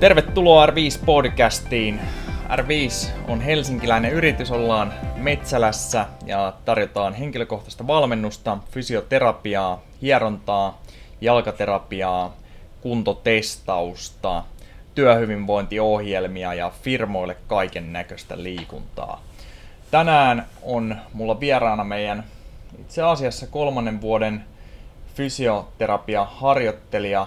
Tervetuloa R5-podcastiin. R5 on helsinkiläinen yritys, ollaan Metsälässä ja tarjotaan henkilökohtaista valmennusta, fysioterapiaa, hierontaa, jalkaterapiaa, kuntotestausta, työhyvinvointiohjelmia ja firmoille kaiken näköistä liikuntaa. Tänään on mulla vieraana meidän itse asiassa kolmannen vuoden fysioterapia harjoittelija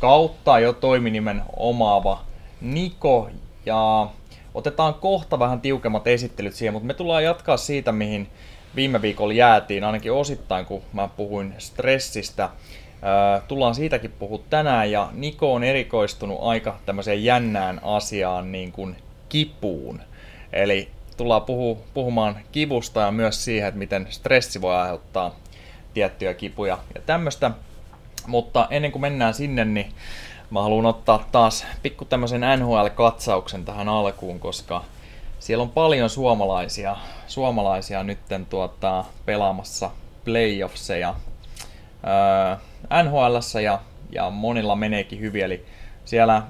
kautta jo toiminimen omaava Niko ja otetaan kohta vähän tiukemmat esittelyt siihen, mutta me tullaan jatkaa siitä, mihin viime viikolla jäätiin, ainakin osittain, kun mä puhuin stressistä. Tullaan siitäkin puhua tänään ja Niko on erikoistunut aika tämmöiseen jännään asiaan niin kuin kipuun. Eli tullaan puhu, puhumaan kivusta ja myös siihen, että miten stressi voi aiheuttaa tiettyjä kipuja ja tämmöistä. Mutta ennen kuin mennään sinne, niin mä haluan ottaa taas pikku tämmöisen NHL-katsauksen tähän alkuun, koska siellä on paljon suomalaisia, suomalaisia nytten tuota, pelaamassa playoffseja öö, NHLssä ja, ja monilla meneekin hyvin, eli siellä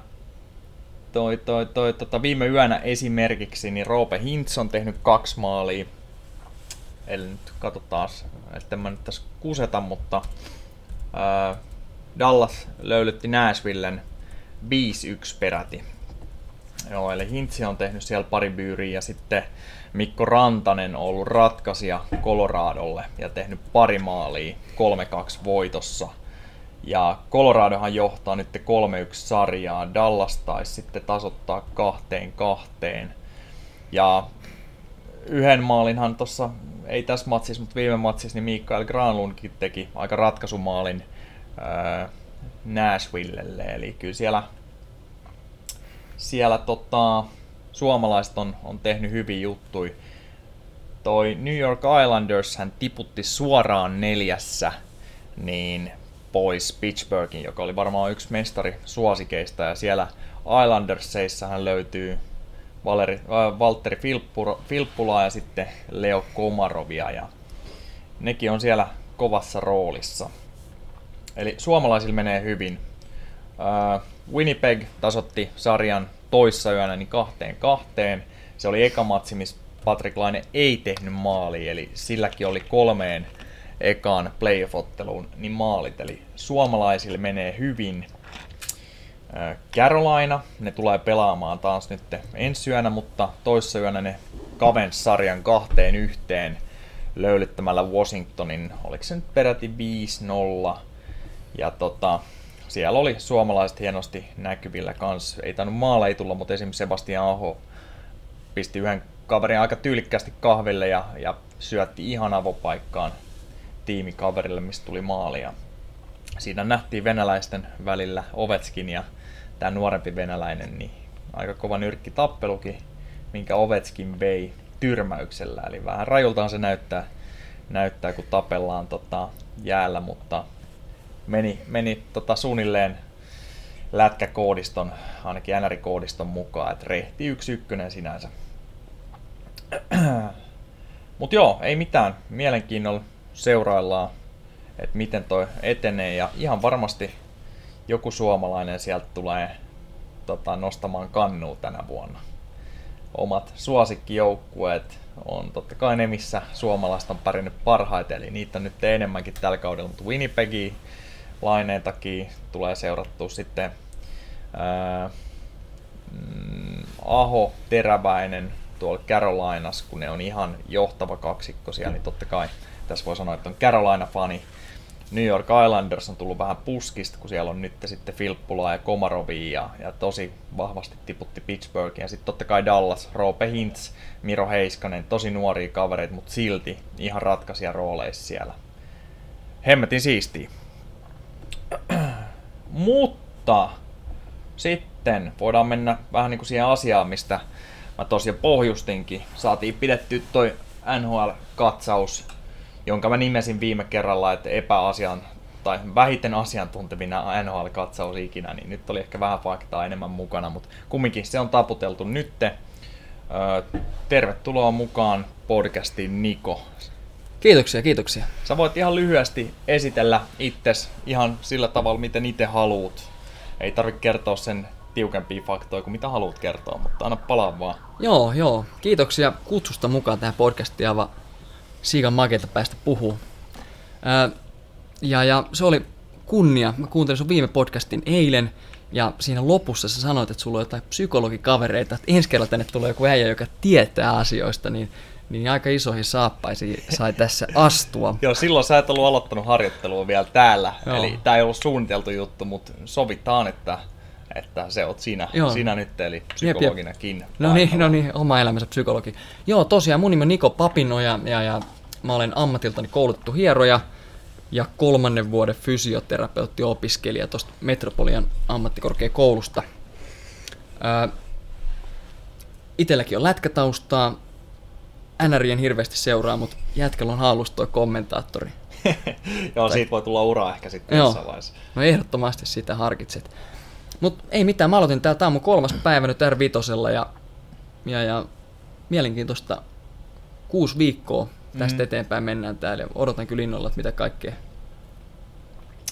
toi, toi, toi, tota, viime yönä esimerkiksi niin Roope Hintz on tehnyt kaksi maalia. Eli nyt katsotaan, että mä nyt tässä kuseta, mutta ää, Dallas löylytti Nashvillen 5-1 peräti. Joo, eli Hintsi on tehnyt siellä pari byyriä ja sitten Mikko Rantanen on ollut ratkaisija Coloradolle ja tehnyt pari maalia 3-2 voitossa – ja Coloradohan johtaa nyt 3-1 sarjaa, Dallas taisi sitten tasoittaa kahteen kahteen. Ja yhden maalinhan tuossa, ei tässä matsissa, mutta viime matsissa, niin Mikael Granlundkin teki aika ratkaisumaalin ää, Nashvillelle. Eli kyllä siellä, siellä tota, suomalaiset on, on tehnyt hyviä juttuja. Toi New York Islanders hän tiputti suoraan neljässä, niin pois Pittsburghin, joka oli varmaan yksi mestari suosikeista, ja siellä Islandersseissa hän löytyy Valeri, äh, Valtteri Filppula ja sitten Leo Komarovia, ja nekin on siellä kovassa roolissa. Eli suomalaisilla menee hyvin. Äh, Winnipeg tasotti sarjan toissa yönä niin kahteen kahteen. Se oli eka matsi, missä Patrick Laine ei tehnyt maali, eli silläkin oli kolmeen ekaan playoff-otteluun, niin maalit. Eli suomalaisille menee hyvin. Carolina, ne tulee pelaamaan taas nyt ensi yönä, mutta toissa yönä ne kavens sarjan kahteen yhteen löylyttämällä Washingtonin, oliko se nyt peräti 5-0. Ja tota, siellä oli suomalaiset hienosti näkyvillä kans. Ei tainnut maala ei tulla, mutta esimerkiksi Sebastian Aho pisti yhden kaverin aika tyylikkästi kahville ja, ja syötti ihan avopaikkaan tiimikaverille, mistä tuli maalia. Siinä nähtiin venäläisten välillä Ovetskin ja tämä nuorempi venäläinen, niin aika kova nyrkki tappelukin, minkä Ovetskin vei tyrmäyksellä. Eli vähän rajultaan se näyttää, näyttää kun tapellaan tota, jäällä, mutta meni, meni tota, suunnilleen lätkäkoodiston, ainakin NR-koodiston mukaan, että rehti yksi ykkönen sinänsä. Mutta joo, ei mitään. Mielenkiinnolla seuraillaan, että miten toi etenee ja ihan varmasti joku suomalainen sieltä tulee tota, nostamaan kannua tänä vuonna. Omat suosikkijoukkueet on totta kai ne, missä suomalaiset on pärjännyt parhaiten, eli niitä on nyt enemmänkin tällä kaudella, mutta Winnipegi laineen takia tulee seurattua sitten ää, mm, Aho, Teräväinen tuolla Carolinas, kun ne on ihan johtava kaksikko siellä, niin totta kai tässä voi sanoa, että on Carolina-fani. New York Islanders on tullut vähän puskista, kun siellä on nyt sitten Filppula ja Komarovi ja, ja tosi vahvasti tiputti Pittsburghin. Ja sitten totta kai Dallas, Roope Hintz, Miro Heiskanen, tosi nuoria kavereita, mutta silti ihan ratkaisia rooleissa siellä. Hemmetin siistiä. mutta sitten voidaan mennä vähän niin kuin siihen asiaan, mistä mä tosiaan pohjustinkin. Saatiin pidetty toi NHL-katsaus jonka mä nimesin viime kerralla, että epäasian tai vähiten asiantuntevina NHL-katsaus ikinä, niin nyt oli ehkä vähän faktaa enemmän mukana, mutta kumminkin se on taputeltu nytte. Tervetuloa mukaan podcastiin Niko. Kiitoksia, kiitoksia. Sä voit ihan lyhyesti esitellä itses ihan sillä tavalla, miten itse haluut. Ei tarvitse kertoa sen tiukempia faktoja kuin mitä haluat kertoa, mutta anna palaa vaan. Joo, joo. Kiitoksia kutsusta mukaan tähän podcastiin, aivan siikan makeita päästä puhuu. Ja, ja se oli kunnia. Mä kuuntelin sun viime podcastin eilen, ja siinä lopussa sä sanoit, että sulla on jotain psykologikavereita, että ensi kerralla tänne tulee joku äijä, joka tietää asioista, niin, niin aika isoihin saappaisiin sai tässä astua. Joo, silloin sä et ollut aloittanut harjoittelua vielä täällä, Joo. eli tää ei ollut suunniteltu juttu, mutta sovitaan, että että se oot sinä, Joo. sinä nyt, eli psykologinakin. Jep, jep. No niin, no niin, oma elämänsä psykologi. Joo, tosiaan mun nimi on Niko Papino ja, ja, ja mä olen ammatiltani koulutettu hieroja ja kolmannen vuoden fysioterapeutti-opiskelija tuosta Metropolian ammattikorkeakoulusta. Ää, itelläkin on lätkätaustaa, NRien hirveästi seuraa, mutta jätkällä on halusta toi kommentaattori. Joo, tai... siitä voi tulla ura ehkä sitten jossain vaiheessa. No ehdottomasti sitä harkitset. Mutta ei mitään, mä aloitin tää, tää on mun kolmas päivä nyt r ja, ja, ja mielenkiintoista kuusi viikkoa tästä mm. eteenpäin mennään täällä. Odotan kyllä innolla, että mitä kaikkea,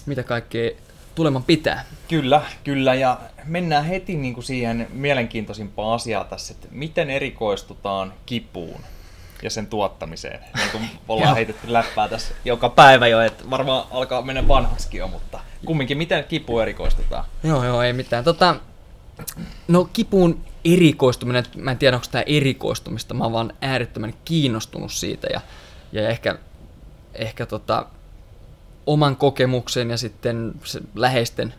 mitä kaikkea tuleman pitää. Kyllä, kyllä. Ja mennään heti niin kuin siihen mielenkiintoisimpaan asiaan tässä, että miten erikoistutaan kipuun ja sen tuottamiseen. Niin kuin ollaan heitetty läppää tässä joka päivä jo, että varmaan alkaa mennä vanhaksi jo, mutta kumminkin miten kipu erikoistutaan? Joo, joo, ei mitään. Tota, no kipuun erikoistuminen, mä en tiedä onko tämä erikoistumista, mä oon vaan äärettömän kiinnostunut siitä ja, ja ehkä, ehkä tota, oman kokemuksen ja sitten läheisten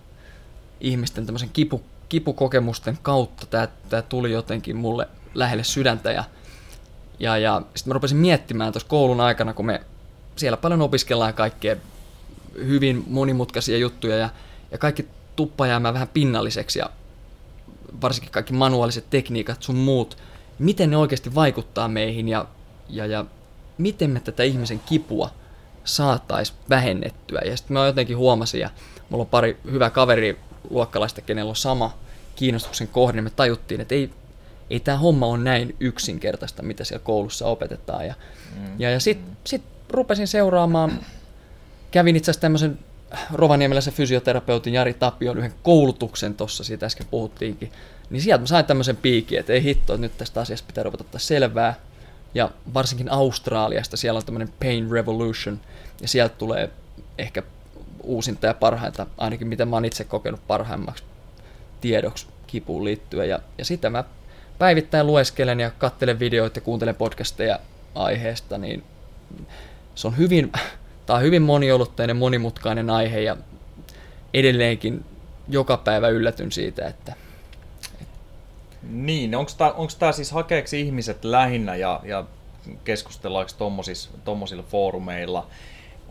ihmisten tämmöisen kipu, kipukokemusten kautta tämä, tämä tuli jotenkin mulle lähelle sydäntä ja, ja, ja sitten mä rupesin miettimään tuossa koulun aikana, kun me siellä paljon opiskellaan kaikkea hyvin monimutkaisia juttuja ja, ja kaikki tuppa jäämään vähän pinnalliseksi ja varsinkin kaikki manuaaliset tekniikat sun muut, miten ne oikeasti vaikuttaa meihin ja, ja, ja miten me tätä ihmisen kipua saataisiin vähennettyä. Ja sitten mä jotenkin huomasin, ja mulla on pari hyvää kaveri luokkalaista, kenellä on sama kiinnostuksen kohde, niin me tajuttiin, että ei, ei tämä homma ole näin yksinkertaista, mitä siellä koulussa opetetaan. Ja, mm. ja, ja sitten sit rupesin seuraamaan, kävin itse asiassa tämmöisen Rovaniemeläisen fysioterapeutin Jari Tapion yhden koulutuksen tuossa, siitä äsken puhuttiinkin, niin sieltä mä sain tämmöisen piikin, että ei hitto, että nyt tästä asiasta pitää ruveta ottaa selvää. Ja varsinkin Australiasta siellä on tämmöinen Pain Revolution, ja sieltä tulee ehkä uusinta ja parhainta, ainakin mitä mä oon itse kokenut parhaimmaksi tiedoksi kipuun liittyen. Ja, ja sitä mä päivittäin lueskelen ja kattelen videoita ja kuuntelen podcasteja aiheesta, niin se on hyvin, tää on hyvin moniolotteinen, monimutkainen aihe ja edelleenkin joka päivä yllätyn siitä, että niin, onko tämä, tämä siis hakeeksi ihmiset lähinnä ja, ja keskustellaanko tuommoisilla foorumeilla?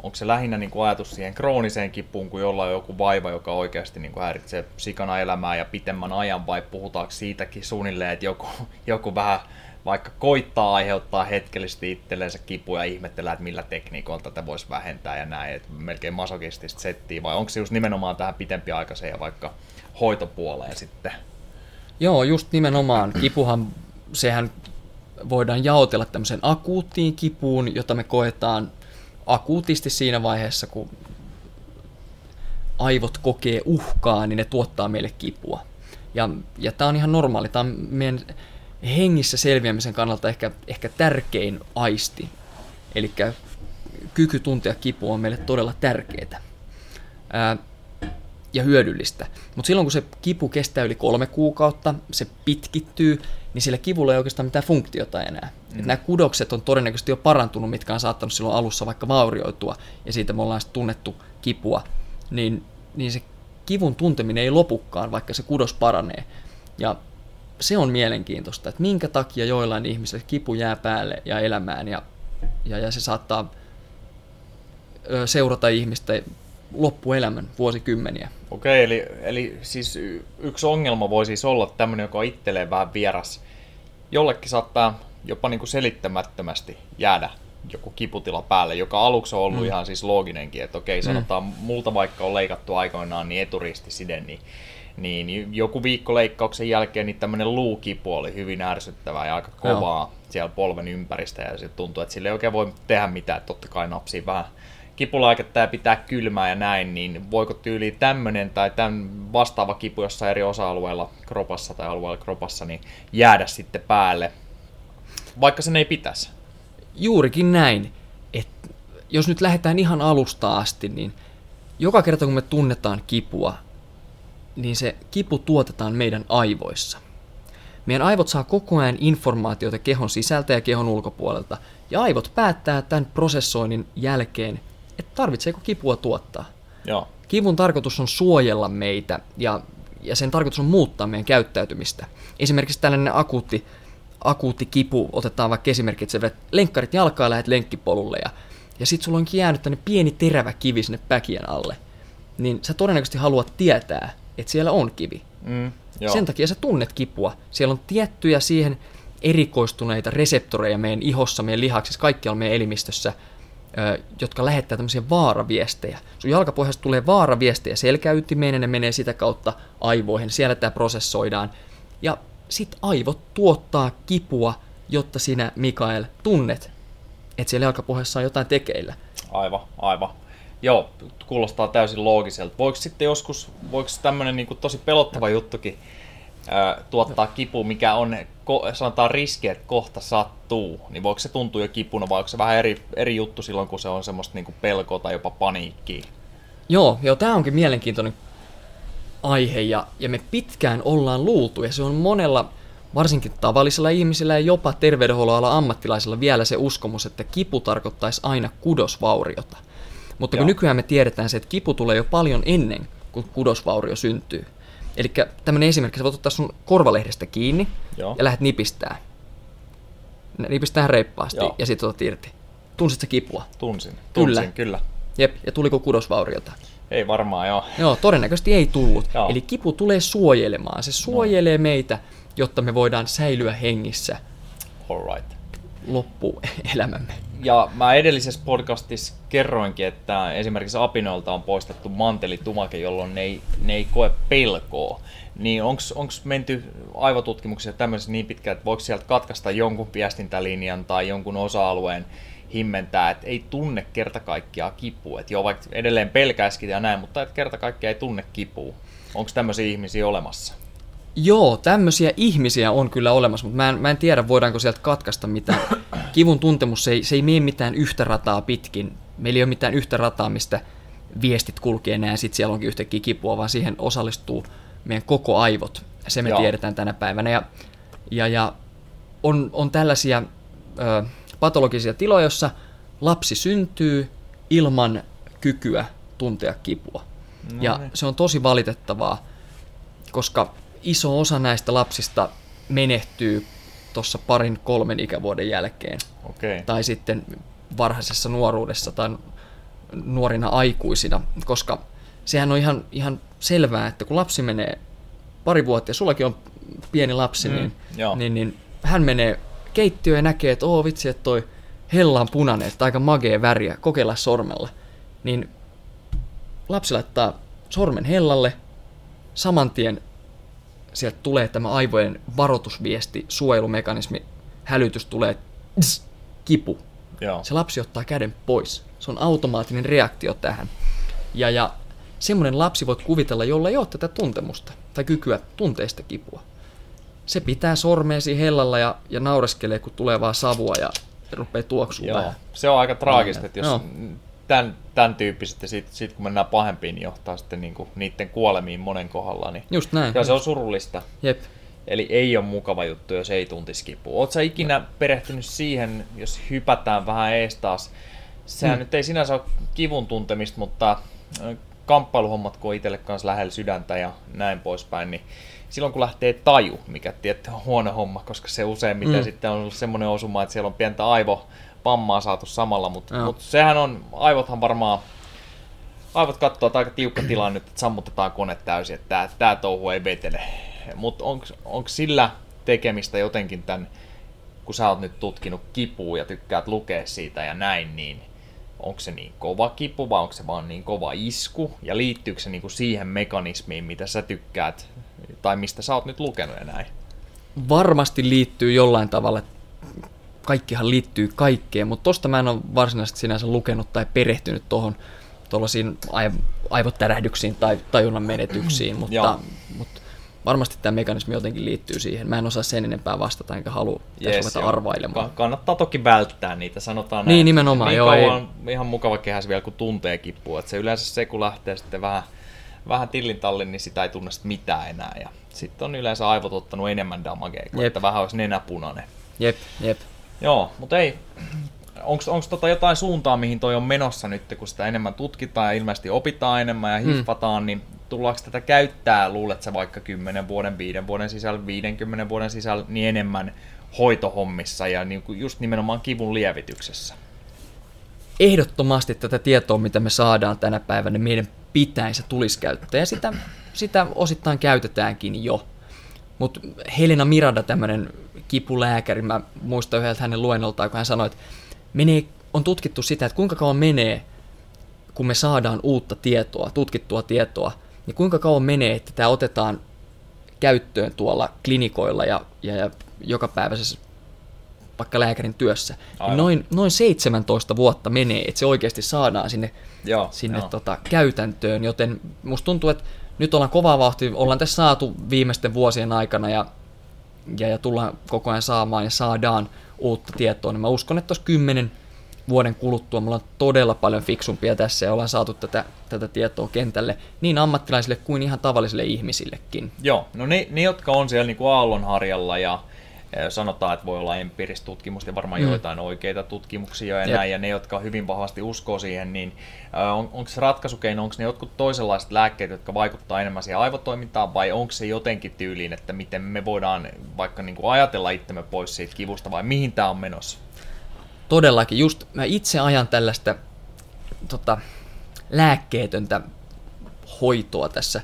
Onko se lähinnä niin kuin ajatus siihen krooniseen kipuun, kun jollain on joku vaiva, joka oikeasti niin kuin häiritsee sikana elämää ja pitemmän ajan, vai puhutaanko siitäkin suunnilleen, että joku, joku vähän vaikka koittaa aiheuttaa hetkellisesti itselleensä kipuja ja ihmettelee, että millä tekniikoilla tätä voisi vähentää ja näin, että melkein masokistista settiä, vai onko se just nimenomaan tähän pitempiaikaiseen ja vaikka hoitopuoleen sitten? Joo, just nimenomaan. Kipuhan, sehän voidaan jaotella tämmöiseen akuuttiin kipuun, jota me koetaan akuutisti siinä vaiheessa, kun aivot kokee uhkaa, niin ne tuottaa meille kipua. Ja, ja tämä on ihan normaali. Tämä on meidän hengissä selviämisen kannalta ehkä, ehkä tärkein aisti. Eli kyky tuntea kipua on meille todella tärkeää ja hyödyllistä. Mutta silloin kun se kipu kestää yli kolme kuukautta, se pitkittyy, niin sillä kivulla ei oikeastaan mitään funktiota enää. Mm. Et nämä kudokset on todennäköisesti jo parantunut, mitkä on saattanut silloin alussa vaikka vaurioitua, ja siitä me ollaan tunnettu kipua, niin, niin se kivun tunteminen ei lopukkaan, vaikka se kudos paranee. Ja se on mielenkiintoista, että minkä takia joillain ihmisillä kipu jää päälle ja elämään, ja, ja, ja se saattaa seurata ihmistä loppuelämän vuosikymmeniä. Okei, eli, eli siis yksi ongelma voi siis olla tämmöinen, joka on itselleen vähän vieras. Jollekin saattaa jopa niin kuin selittämättömästi jäädä joku kiputila päälle, joka aluksi on ollut mm. ihan siis looginenkin, että okei, mm. sanotaan, mm. multa vaikka on leikattu aikoinaan niin eturistiside, niin, niin joku viikko leikkauksen jälkeen niin tämmöinen luukipu oli hyvin ärsyttävää ja aika kovaa Joo. siellä polven ympäristä ja se tuntuu, että sille ei oikein voi tehdä mitään, totta kai napsii vähän kipulaiketta ja pitää kylmää ja näin, niin voiko tyyli tämmöinen tai tämän vastaava kipu jossain eri osa-alueella kropassa tai alueella kropassa, niin jäädä sitten päälle, vaikka sen ei pitäisi. Juurikin näin. Et jos nyt lähdetään ihan alusta asti, niin joka kerta kun me tunnetaan kipua, niin se kipu tuotetaan meidän aivoissa. Meidän aivot saa koko ajan informaatiota kehon sisältä ja kehon ulkopuolelta, ja aivot päättää tämän prosessoinnin jälkeen, että tarvitseeko kipua tuottaa. Joo. Kivun tarkoitus on suojella meitä ja, ja sen tarkoitus on muuttaa meidän käyttäytymistä. Esimerkiksi tällainen akuutti, akuutti kipu, otetaan vaikka esimerkki, että sä vedät lenkkarit jalkaa ja lähdet lenkkipolulle ja, ja sit sulla onkin jäänyt tänne pieni terävä kivi sinne päkien alle. Niin sä todennäköisesti haluat tietää, että siellä on kivi. Mm, joo. Sen takia sä tunnet kipua. Siellä on tiettyjä siihen erikoistuneita reseptoreja meidän ihossa, meidän lihaksissa, kaikkialla meidän elimistössä, jotka lähettää tämmöisiä vaaraviestejä. Sun jalkapohjasta tulee vaaraviestejä selkäytimeen ja ne menee sitä kautta aivoihin. Siellä tämä prosessoidaan. Ja sit aivot tuottaa kipua, jotta sinä, Mikael, tunnet, että siellä jalkapohjassa on jotain tekeillä. Aivan, aivan. Joo, kuulostaa täysin loogiselta. Voiko sitten joskus, voiko tämmöinen niin tosi pelottava juttukin tuottaa kipu, mikä on, ko, sanotaan riski, että kohta sattuu, niin voiko se tuntua jo kipuna vai onko se vähän eri, eri juttu silloin, kun se on semmoista niin pelkoa tai jopa paniikkiä? Joo, joo, tämä onkin mielenkiintoinen aihe ja, ja me pitkään ollaan luultu ja se on monella, varsinkin tavallisilla ihmisillä ja jopa terveydenhuollon ammattilaisilla vielä se uskomus, että kipu tarkoittaisi aina kudosvauriota. Mutta kun Joo. nykyään me tiedetään se, että kipu tulee jo paljon ennen kuin kudosvaurio syntyy. Eli tämmöinen esimerkki, sä voit ottaa sun korvalehdestä kiinni Joo. ja lähdet nipistää. Nipistää reippaasti Joo. ja sitten otat irti. Tunsit sä kipua? Tunsin. Tunsin, kyllä. kyllä. Jep, ja tuliko kudosvauriota? Ei varmaan, joo. Joo, todennäköisesti ei tullut. Joo. Eli kipu tulee suojelemaan. Se suojelee no. meitä, jotta me voidaan säilyä hengissä. All right. Loppuelämämme. Ja mä edellisessä podcastissa kerroinkin, että esimerkiksi apinoilta on poistettu mantelitumake, jolloin ne ei, ne ei koe pelkoa. Niin onko menty aivotutkimuksessa tämmöisessä niin pitkään, että voiko sieltä katkaista jonkun viestintälinjan tai jonkun osa-alueen himmentää, että ei tunne kerta kaikkiaan kipua. Että joo, vaikka edelleen pelkäisikin ja näin, mutta että kerta kaikkiaan ei tunne kipua. Onko tämmöisiä ihmisiä olemassa? Joo, tämmöisiä ihmisiä on kyllä olemassa, mutta mä en, mä en tiedä, voidaanko sieltä katkaista mitään. Kivun tuntemus se ei, se ei mene mitään yhtä rataa pitkin. Meillä ei ole mitään yhtä rataa, mistä viestit kulkee enää ja sitten siellä onkin yhtäkkiä kipua, vaan siihen osallistuu meidän koko aivot. Se me Joo. tiedetään tänä päivänä. Ja, ja, ja on, on tällaisia ö, patologisia tiloja, jossa lapsi syntyy ilman kykyä tuntea kipua. No ja niin. se on tosi valitettavaa, koska iso osa näistä lapsista menehtyy tuossa parin kolmen ikävuoden jälkeen. Okay. Tai sitten varhaisessa nuoruudessa tai nuorina aikuisina, koska sehän on ihan, ihan selvää, että kun lapsi menee pari vuotta ja sullakin on pieni lapsi, mm, niin, niin, niin hän menee keittiöön ja näkee, että oo vitsi, että toi hella on punainen, että aika magee väriä, kokeilla sormella. Niin lapsi laittaa sormen hellalle, saman tien sieltä tulee tämä aivojen varoitusviesti, suojelumekanismi, hälytys tulee, tss, kipu. Joo. Se lapsi ottaa käden pois. Se on automaattinen reaktio tähän. Ja, ja semmoinen lapsi voit kuvitella, jolla ei ole tätä tuntemusta tai kykyä tunteista kipua. Se pitää sormeesi hellalla ja, ja naureskelee, kun tulee vaan savua ja rupeaa tuoksumaan. Joo. Se on aika traagista, että jos no tämän, tämän tyyppiset, ja sitten sit kun mennään pahempiin, niin johtaa sitten niinku niiden kuolemiin monen kohdalla. Niin Just näin. Ja se on surullista. Jep. Eli ei ole mukava juttu, jos ei tuntisi kipua. Oletko ikinä perehtynyt siihen, jos hypätään vähän ees taas? Sehän hmm. nyt ei sinänsä ole kivun tuntemista, mutta kamppailuhommat, kun on itselle kanssa lähellä sydäntä ja näin poispäin, niin silloin kun lähtee taju, mikä tietty on huono homma, koska se useimmiten mm. sitten on ollut semmoinen osuma, että siellä on pientä aivo, pammaa saatu samalla, mutta mut sehän on, aivothan varmaan, aivot katsoo, että aika tiukka tilanne nyt, että sammutetaan kone täysin, että tämä, tämä touhu ei vetele. Mutta onko sillä tekemistä jotenkin tämän, kun sä oot nyt tutkinut kipua ja tykkäät lukea siitä ja näin, niin onko se niin kova kipu vai onko se vaan niin kova isku ja liittyykö se niinku siihen mekanismiin, mitä sä tykkäät tai mistä sä oot nyt lukenut ja näin? Varmasti liittyy jollain tavalla kaikkihan liittyy kaikkeen, mutta tosta mä en ole varsinaisesti sinänsä lukenut tai perehtynyt tuohon tuollaisiin aivotärähdyksiin tai tajunnan menetyksiin, mutta, mutta varmasti tämä mekanismi jotenkin liittyy siihen. Mä en osaa sen enempää vastata, enkä halua yes, tässä arvailemaan. Kannattaa toki välttää niitä, sanotaan Niin, näin, nimenomaan. Niin joo, ei. ihan mukava kehäs vielä, kun tuntee kipua. Että se yleensä se, kun lähtee sitten vähän, vähän tillin tallin, niin sitä ei tunne mitään enää. Ja sitten on yleensä aivot ottanut enemmän damagea, kun että vähän olisi nenäpunainen. Jep, jep. Joo, mutta ei, onko tota jotain suuntaa, mihin toi on menossa nyt, kun sitä enemmän tutkitaan ja ilmeisesti opitaan enemmän ja mm. hiffataan, mm. niin tullaanko tätä käyttää, luulet sä vaikka 10 vuoden, 5 vuoden sisällä, 50 vuoden sisällä, niin enemmän hoitohommissa ja niin kuin just nimenomaan kivun lievityksessä? Ehdottomasti tätä tietoa, mitä me saadaan tänä päivänä, niin meidän pitäisi tulisi käyttää ja sitä, sitä osittain käytetäänkin jo. Mutta Helena Miranda, tämmöinen kipulääkäri, mä muistan yhdeltä hänen luennoltaan, kun hän sanoi, että menee, on tutkittu sitä, että kuinka kauan menee, kun me saadaan uutta tietoa, tutkittua tietoa, niin kuinka kauan menee, että tämä otetaan käyttöön tuolla klinikoilla ja, ja, ja jokapäiväisessä vaikka lääkärin työssä. Niin noin, noin 17 vuotta menee, että se oikeasti saadaan sinne, joo, sinne joo. Tota, käytäntöön, joten musta tuntuu, että nyt ollaan kovaa vauhtia, ollaan tässä saatu viimeisten vuosien aikana ja, ja, ja tullaan koko ajan saamaan ja saadaan uutta tietoa, niin mä uskon, että tuossa kymmenen vuoden kuluttua me ollaan todella paljon fiksumpia tässä ja ollaan saatu tätä, tätä tietoa kentälle niin ammattilaisille kuin ihan tavallisille ihmisillekin. Joo, no ne, ne jotka on siellä niin kuin aallonharjalla ja sanotaan, että voi olla empiiristä tutkimusta ja varmaan mm. joitain oikeita tutkimuksia ja Jep. näin, ja ne, jotka hyvin vahvasti uskoo siihen, niin on, onko se ratkaisukeino, onko ne jotkut toisenlaiset lääkkeet, jotka vaikuttaa enemmän siihen aivotoimintaan, vai onko se jotenkin tyyliin, että miten me voidaan vaikka niin kuin ajatella itsemme pois siitä kivusta, vai mihin tämä on menossa? Todellakin, just mä itse ajan tällaista tota, lääkkeetöntä hoitoa tässä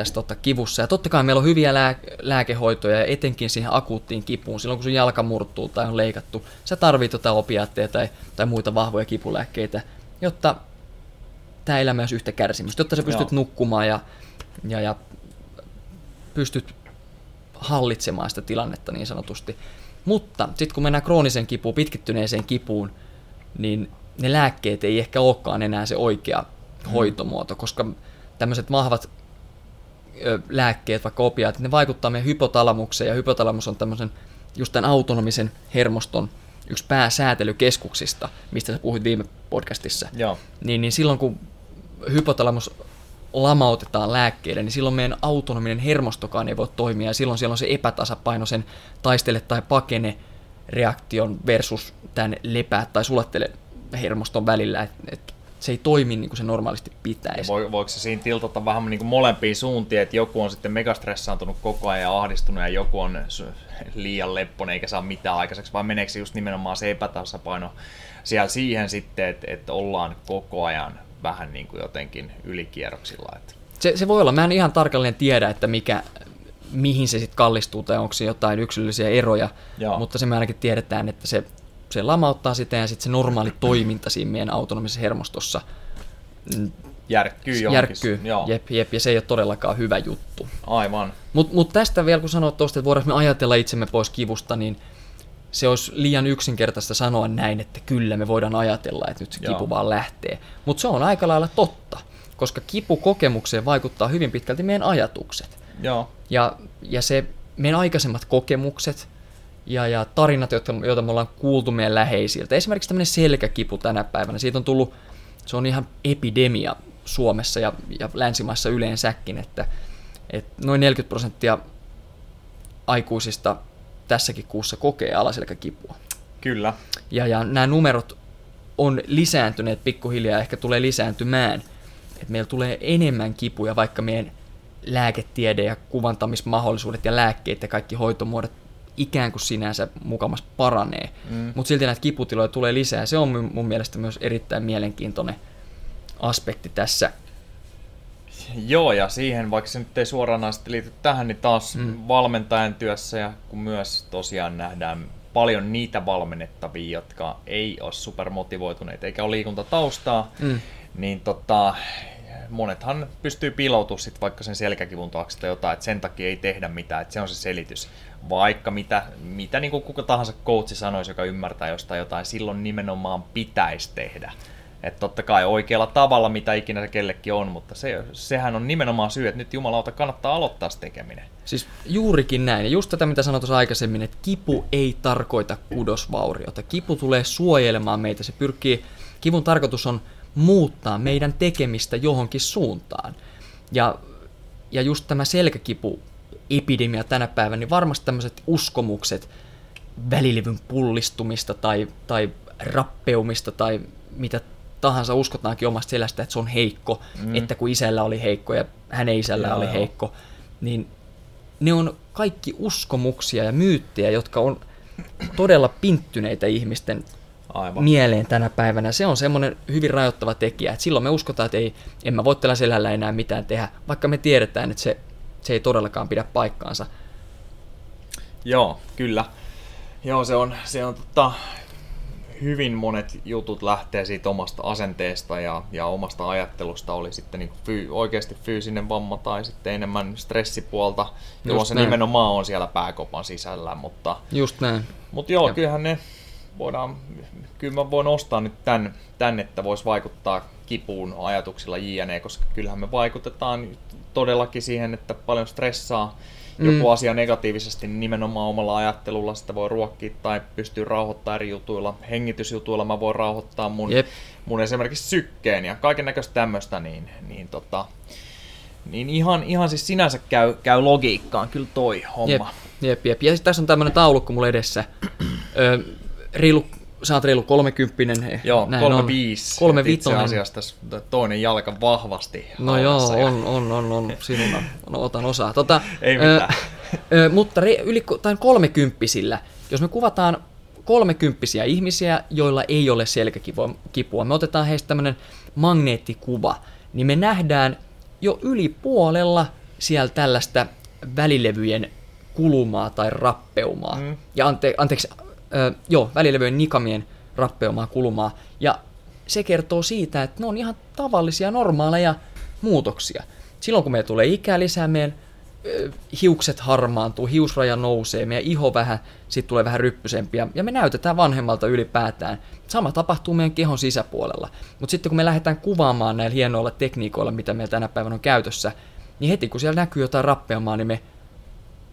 tässä tota, kivussa. Ja totta kai meillä on hyviä lää- lääkehoitoja, etenkin siihen akuuttiin kipuun. Silloin kun sun jalka murtuu tai on leikattu, sä tarvit tota opiaatteja tai, tai muita vahvoja kipulääkkeitä, jotta tämä elämä olisi yhtä kärsimystä, jotta sä pystyt Joo. nukkumaan ja, ja, ja pystyt hallitsemaan sitä tilannetta niin sanotusti. Mutta sitten kun mennään krooniseen kipuun, pitkittyneeseen kipuun, niin ne lääkkeet ei ehkä olekaan enää se oikea mm. hoitomuoto, koska tämmöiset vahvat lääkkeet, vaikka opiaatit, ne vaikuttaa meidän hypotalamukseen, ja hypotalamus on tämmöisen just tämän autonomisen hermoston yksi pääsäätelykeskuksista, mistä sä puhuit viime podcastissa. Joo. Niin, niin silloin kun hypotalamus lamautetaan lääkkeelle, niin silloin meidän autonominen hermostokaan ei voi toimia, ja silloin siellä on se epätasapaino sen taistele tai pakene reaktion versus tämän lepää tai sulattele hermoston välillä, että et se ei toimi niin kuin se normaalisti pitäisi. Voi, voiko se siinä tiltata vähän niin kuin molempiin suuntiin, että joku on sitten megastressaantunut koko ajan ja ahdistunut ja joku on liian lepponen eikä saa mitään aikaiseksi, vai meneekö se just nimenomaan se epätasapaino siellä siihen sitten, että, että ollaan koko ajan vähän niin kuin jotenkin ylikierroksilla. Että. Se, se voi olla, mä en ihan tarkalleen tiedä, että mikä, mihin se sitten kallistuu tai onko se jotain yksilöllisiä eroja, Joo. mutta se me ainakin tiedetään, että se se lamauttaa sitä ja sitten se normaali toiminta siinä meidän autonomisessa hermostossa järkkyy johonkin. Järkkyy, Joo. Jep, jep, ja se ei ole todellakaan hyvä juttu. Aivan. Mutta mut tästä vielä kun sanoit tuosta, että voidaanko me ajatella itsemme pois kivusta, niin se olisi liian yksinkertaista sanoa näin, että kyllä me voidaan ajatella, että nyt se kipu Joo. vaan lähtee. Mutta se on aika lailla totta, koska kipukokemukseen vaikuttaa hyvin pitkälti meidän ajatukset. Joo. Ja, ja se meidän aikaisemmat kokemukset, ja, ja tarinat, joita, joita me ollaan kuultu meidän läheisiltä. Esimerkiksi tämmöinen selkäkipu tänä päivänä, siitä on tullut, se on ihan epidemia Suomessa ja, ja länsimaissa yleensäkin, että, että noin 40 prosenttia aikuisista tässäkin kuussa kokee alaselkäkipua. Kyllä. Ja, ja nämä numerot on lisääntyneet pikkuhiljaa, ehkä tulee lisääntymään. Että meillä tulee enemmän kipuja, vaikka meidän lääketiede ja kuvantamismahdollisuudet ja lääkkeet ja kaikki hoitomuodot ikään kuin sinänsä mukamas paranee, mm. mutta silti näitä kiputiloja tulee lisää. Se on mun mielestä myös erittäin mielenkiintoinen aspekti tässä. Joo, ja siihen, vaikka se nyt ei suoranaisesti liity tähän, niin taas mm. valmentajan työssä ja kun myös tosiaan nähdään paljon niitä valmennettavia, jotka ei ole supermotivoituneita eikä ole liikuntataustaa, mm. niin tota, monethan pystyy piiloutumaan sit vaikka sen selkäkivun taakse tai jotain, että sen takia ei tehdä mitään, että se on se selitys. Vaikka mitä, mitä niin kuin kuka tahansa coachi sanoisi, joka ymmärtää jostain jotain, silloin nimenomaan pitäisi tehdä. Että totta kai oikealla tavalla, mitä ikinä se kellekin on, mutta se, sehän on nimenomaan syy, että nyt jumalauta kannattaa aloittaa se tekeminen. Siis juurikin näin. Ja just tätä, mitä sanoin tuossa aikaisemmin, että kipu ei tarkoita kudosvauriota. Kipu tulee suojelemaan meitä. Se pyrkii, kivun tarkoitus on muuttaa meidän tekemistä johonkin suuntaan. Ja, ja just tämä selkäkipu epidemia tänä päivänä, niin varmasti tämmöiset uskomukset välilevyn pullistumista tai, tai rappeumista tai mitä tahansa uskotaankin omasta selästä, että se on heikko, mm. että kun isällä oli heikko ja hänen isällä joo, oli joo. heikko, niin ne on kaikki uskomuksia ja myyttejä, jotka on todella pinttyneitä ihmisten Aivan. mieleen tänä päivänä. Se on semmoinen hyvin rajoittava tekijä, että silloin me uskotaan, että ei, en mä voi tällä selällä enää mitään tehdä, vaikka me tiedetään, että se, se ei todellakaan pidä paikkaansa. Joo, kyllä. Joo, se on, se on tota, hyvin monet jutut lähtee siitä omasta asenteesta ja, ja omasta ajattelusta, oli sitten niin fyy, oikeasti fyysinen vamma tai sitten enemmän stressipuolta, jolloin se näin. nimenomaan on siellä pääkopan sisällä. Mutta, Just näin. Mutta joo, ja. kyllähän ne voidaan, kyllä mä voin ostaa nyt tän, tän että voisi vaikuttaa kipuun ajatuksilla JNE, koska kyllähän me vaikutetaan todellakin siihen, että paljon stressaa mm. joku asia negatiivisesti, niin nimenomaan omalla ajattelulla sitä voi ruokkia tai pystyy rauhoittamaan eri jutuilla. Hengitysjutuilla mä voin rauhoittaa mun, Jep. mun esimerkiksi sykkeen ja kaiken näköistä tämmöistä, niin, niin, tota, niin ihan, ihan siis sinänsä käy, käy logiikkaan kyllä toi homma. Jep, jep, jep. Ja tässä on tämmöinen taulukko mulle edessä. reilu sä oot reilu kolmekymppinen. Joo, näin kolme on. viisi. Kolme Itse asiassa tässä toinen jalka vahvasti No joo, ja... on, on, on, on. Sinun on, otan osaa. Tota, Ei mitään. Ö, ö, mutta re, yli tai kolmekymppisillä, jos me kuvataan kolmekymppisiä ihmisiä, joilla ei ole selkäkipua, me otetaan heistä tämmöinen magneettikuva, niin me nähdään jo yli puolella siellä tällaista välilevyjen kulumaa tai rappeumaa. Mm. Ja ante, anteeksi, ö, joo, välilevyjen nikamien rappeumaa kulumaa. Ja se kertoo siitä, että ne on ihan tavallisia, normaaleja muutoksia. Silloin kun meillä tulee ikää lisää, meidän ö, hiukset harmaantuu, hiusraja nousee, meidän iho vähän, sitten tulee vähän ryppysempiä, ja me näytetään vanhemmalta ylipäätään. Sama tapahtuu meidän kehon sisäpuolella. Mutta sitten kun me lähdetään kuvaamaan näillä hienoilla tekniikoilla, mitä meillä tänä päivänä on käytössä, niin heti kun siellä näkyy jotain rappeumaa, niin me,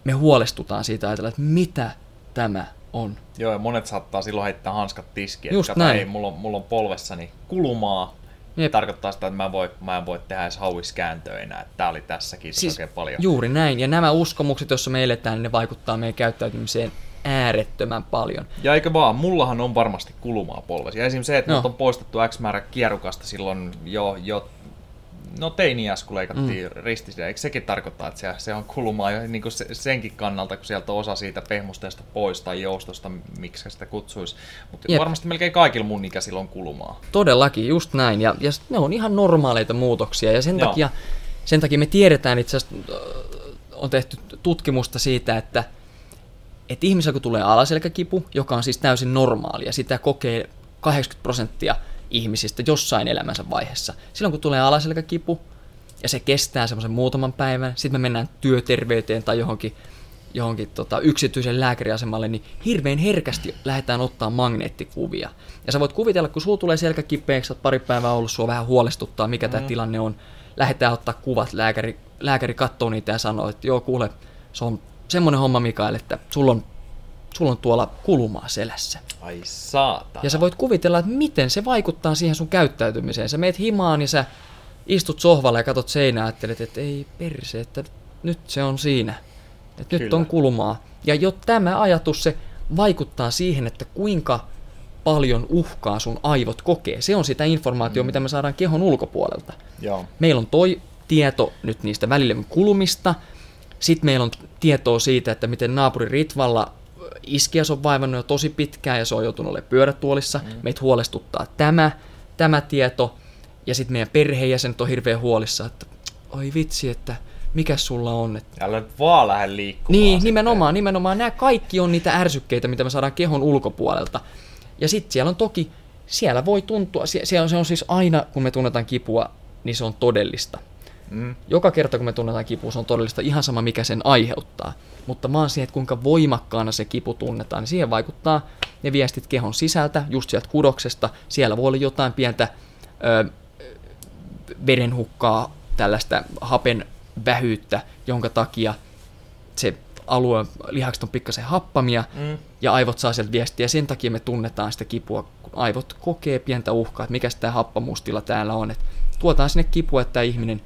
me huolestutaan siitä ajatella, että mitä tämä on. Joo, ja monet saattaa silloin heittää hanskat tiskiin, Just että näin. ei, mulla on, mulla on polvessani kulumaa, Jep. tarkoittaa sitä, että mä en voi, mä en voi tehdä edes hauiskääntöä enää. Tämä oli tässäkin siis oikein paljon. Juuri näin, ja nämä uskomukset, joissa me eletään, niin ne vaikuttaa meidän käyttäytymiseen äärettömän paljon. Ja eikö vaan, mullahan on varmasti kulumaa polvesi. Ja esimerkiksi se, että no. on poistettu X määrä kierukasta silloin jo, jo No teiniäs, kun leikattiin mm. ristisiä, eikö sekin tarkoittaa, että se, se on kulumaa jo niin kuin se, senkin kannalta, kun sieltä on osa siitä pehmusteesta pois tai joustosta, miksi sitä kutsuisi. Mutta varmasti melkein kaikilla mun ikäisillä on kulumaa. Todellakin, just näin. Ja, ja ne on ihan normaaleita muutoksia ja sen, takia, sen takia me tiedetään itse asiassa, on tehty tutkimusta siitä, että että ihmisellä kun tulee alaselkäkipu, joka on siis täysin normaalia, sitä kokee 80 prosenttia ihmisistä jossain elämänsä vaiheessa. Silloin kun tulee alaselkäkipu ja se kestää semmoisen muutaman päivän, sitten me mennään työterveyteen tai johonkin, johonkin tota, yksityisen lääkäriasemalle, niin hirveän herkästi lähdetään ottaa magneettikuvia. Ja sä voit kuvitella, kun sulla tulee selkäkipeäksi, oot pari päivää ollut, sua vähän huolestuttaa, mikä mm. tämä tilanne on. Lähdetään ottaa kuvat, lääkäri, lääkäri katsoo niitä ja sanoo, että joo kuule, se on semmoinen homma Mikael, että sulla on sulla on tuolla kulumaa selässä. Ai saatana. Ja sä voit kuvitella, että miten se vaikuttaa siihen sun käyttäytymiseen. Sä meet himaan ja sä istut sohvalle ja katot seinää ja ajattelet, että ei perse, että nyt se on siinä. Että nyt on kulumaa. Ja jo tämä ajatus, se vaikuttaa siihen, että kuinka paljon uhkaa sun aivot kokee. Se on sitä informaatiota, mm. mitä me saadaan kehon ulkopuolelta. Joo. Meillä on toi tieto nyt niistä välilevyn kulumista, sitten meillä on tietoa siitä, että miten naapuri Ritvalla se on vaivannut jo tosi pitkään ja se on joutunut olemaan pyörätuolissa. Mm. Meitä huolestuttaa tämä, tämä tieto ja sitten meidän perheenjäsenet on hirveän huolissa, että oi vitsi, että mikä sulla on. Että... Älä nyt vaan lähde liikkumaan. Niin, sitten. nimenomaan, nimenomaan. Nämä kaikki on niitä ärsykkeitä, mitä me saadaan kehon ulkopuolelta. Ja sitten siellä on toki, siellä voi tuntua, siellä on, se on siis aina, kun me tunnetaan kipua, niin se on todellista. Mm. Joka kerta, kun me tunnetaan kipua, se on todellista ihan sama, mikä sen aiheuttaa mutta vaan siihen, että kuinka voimakkaana se kipu tunnetaan, niin siihen vaikuttaa ne viestit kehon sisältä, just sieltä kudoksesta. Siellä voi olla jotain pientä ö, verenhukkaa, tällaista hapen vähyyttä, jonka takia se alue, lihakset on pikkasen happamia Mm. ja aivot saa sieltä viestiä ja sen takia me tunnetaan sitä kipua, kun aivot kokee pientä uhkaa, että mikä tämä happamuustila täällä on, että tuotaan sinne kipua, että tämä ihminen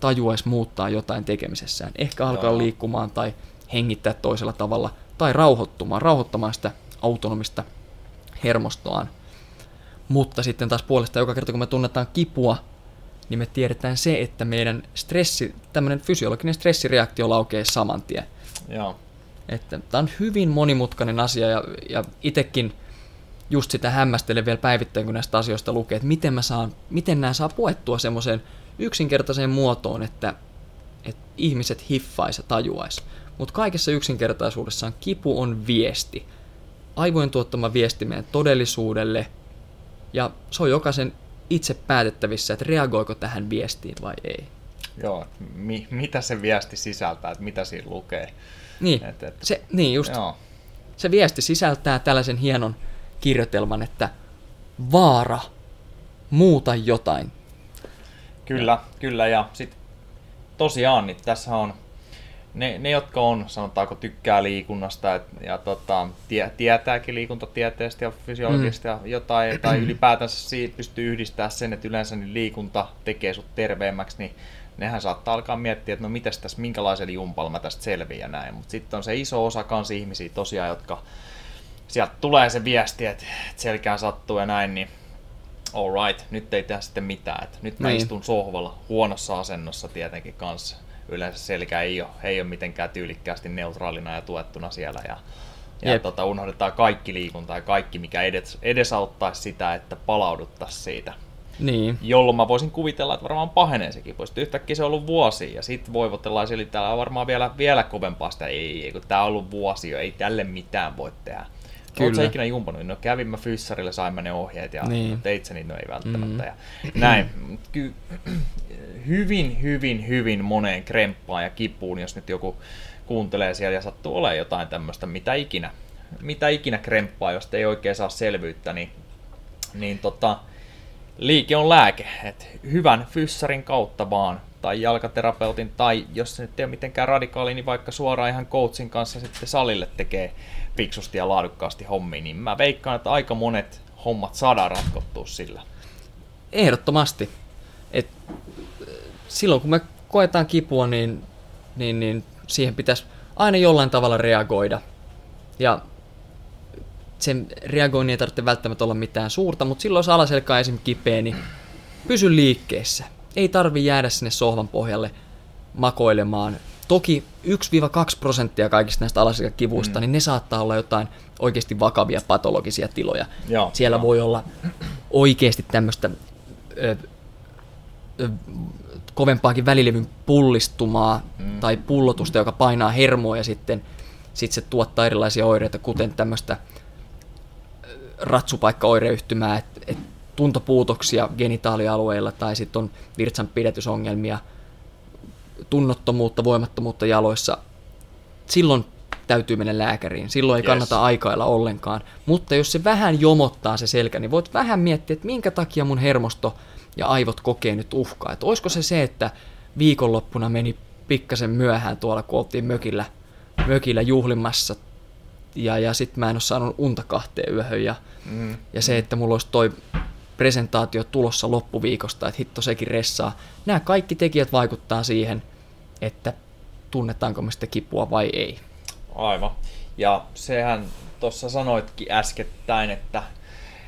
tajuaisi muuttaa jotain tekemisessään, ehkä alkaa Joo. liikkumaan tai hengittää toisella tavalla tai rauhoittumaan, rauhoittamaan sitä autonomista hermostoaan. Mutta sitten taas puolesta joka kerta kun me tunnetaan kipua, niin me tiedetään se, että meidän stressi, tämmöinen fysiologinen stressireaktio laukee saman tien. Joo. Että tämä on hyvin monimutkainen asia ja, ja itsekin just sitä hämmästelen vielä päivittäin, kun näistä asioista lukee, että miten, mä saan, miten nämä saa puettua semmoiseen yksinkertaiseen muotoon, että, että ihmiset hiffais ja tajuais. Mutta kaikessa yksinkertaisuudessaan kipu on viesti. Aivojen tuottama viesti meidän todellisuudelle, ja se on jokaisen itse päätettävissä, että reagoiko tähän viestiin vai ei. Joo, mi- mitä se viesti sisältää, että mitä siinä lukee. Niin, Et, et, se, niin just. Joo. Se viesti sisältää tällaisen hienon kirjoitelman, että vaara, muuta jotain. Kyllä, kyllä. Ja sitten tosiaan, niin tässä on ne, ne, jotka on, sanotaanko, tykkää liikunnasta et, ja tota, tie, tietääkin liikuntatieteestä ja fysiologista mm. ja jotain, tai ylipäätänsä siitä pystyy yhdistämään sen, että yleensä niin liikunta tekee sut terveemmäksi, niin nehän saattaa alkaa miettiä, että no mitäs tässä, minkälaisella jumpalla mä tästä selviän ja näin. Mutta sitten on se iso osa kans ihmisiä tosiaan, jotka sieltä tulee se viesti, että että selkään sattuu ja näin, niin alright, nyt ei tehdä sitten mitään. Et nyt mä Niin. istun sohvalla huonossa asennossa tietenkin kanssa. Yleensä selkä ei ole, ei ole mitenkään tyylikkäästi neutraalina ja tuettuna siellä. Ja, ja Jep. tota, unohdetaan kaikki liikunta ja kaikki, mikä edes, edesauttaisi sitä, että palauduttaisiin siitä. Niin, Jolloin mä voisin kuvitella, että varmaan pahenee sekin pois. Yhtäkkiä se on ollut vuosi ja sitten voivotellaan ja täällä on varmaan vielä, vielä kovempaa sitä. Ei, ei, kun tää on ollut vuosi jo, ei tälle mitään voi tehdä. Kyllä. Oletko ikinä jumpannut? No kävin mä fyssarille, saimme ne ohjeet ja niin. Teit sä niitä, no ei välttämättä. Mm. Ja näin. Ky- hyvin, hyvin, hyvin moneen kremppaan ja kipuun, jos nyt joku kuuntelee siellä ja sattuu olemaan jotain tämmöistä, mitä ikinä, mitä ikinä kremppaa, josta ei oikein saa selvyyttä, niin, niin tota, liike on lääke. Et hyvän fyssarin kautta vaan, tai jalkaterapeutin, tai jos se nyt ei ole mitenkään radikaali, niin vaikka suoraan ihan coachin kanssa sitten salille tekee fiksusti ja laadukkaasti hommia, niin mä veikkaan, että aika monet hommat saadaan ratkottua sillä. ehdottomasti. Et, silloin kun me koetaan kipua, niin, niin, niin siihen pitäisi aina jollain tavalla reagoida. Ja sen reagoinnin ei tarvitse välttämättä olla mitään suurta, mutta silloin jos alaselkä on esimerkiksi kipeä, niin pysy liikkeessä. Ei tarvi jäädä sinne sohvan pohjalle makoilemaan. Toki 1-2 prosenttia kaikista näistä alaselkäkivuista, mm. niin ne saattaa olla jotain oikeasti vakavia patologisia tiloja. Joo, Siellä joo. voi olla oikeasti tämmöistä ö, ö, kovempaakin välilevyn pullistumaa mm. tai pullotusta, joka painaa hermoa ja sitten sit se tuottaa erilaisia oireita, kuten tämmöistä ratsupaikkaoireyhtymää, että et tuntopuutoksia genitaalialueilla tai sitten on virtsanpidätysongelmia, tunnottomuutta, voimattomuutta jaloissa. Silloin täytyy mennä lääkäriin. Silloin ei Yes. kannata aikailla ollenkaan. Mutta jos se vähän jomottaa se selkä, niin voit vähän miettiä, että minkä takia mun hermosto ja aivot kokee nyt uhkaa. Että olisiko se se, että viikonloppuna meni pikkasen myöhään tuolla, kun oltiin mökillä, mökillä juhlimassa ja, ja sitten mä en ole saanut unta kahteen yöhön ja, Mm. ja se, että mulla olisi toi presentaatio tulossa loppuviikosta, että hitto sekin ressaa. Nämä kaikki tekijät vaikuttaa siihen, että tunnetaanko me sitä kipua vai ei. Aivan. Ja sehän tuossa sanoitkin äskettäin, että,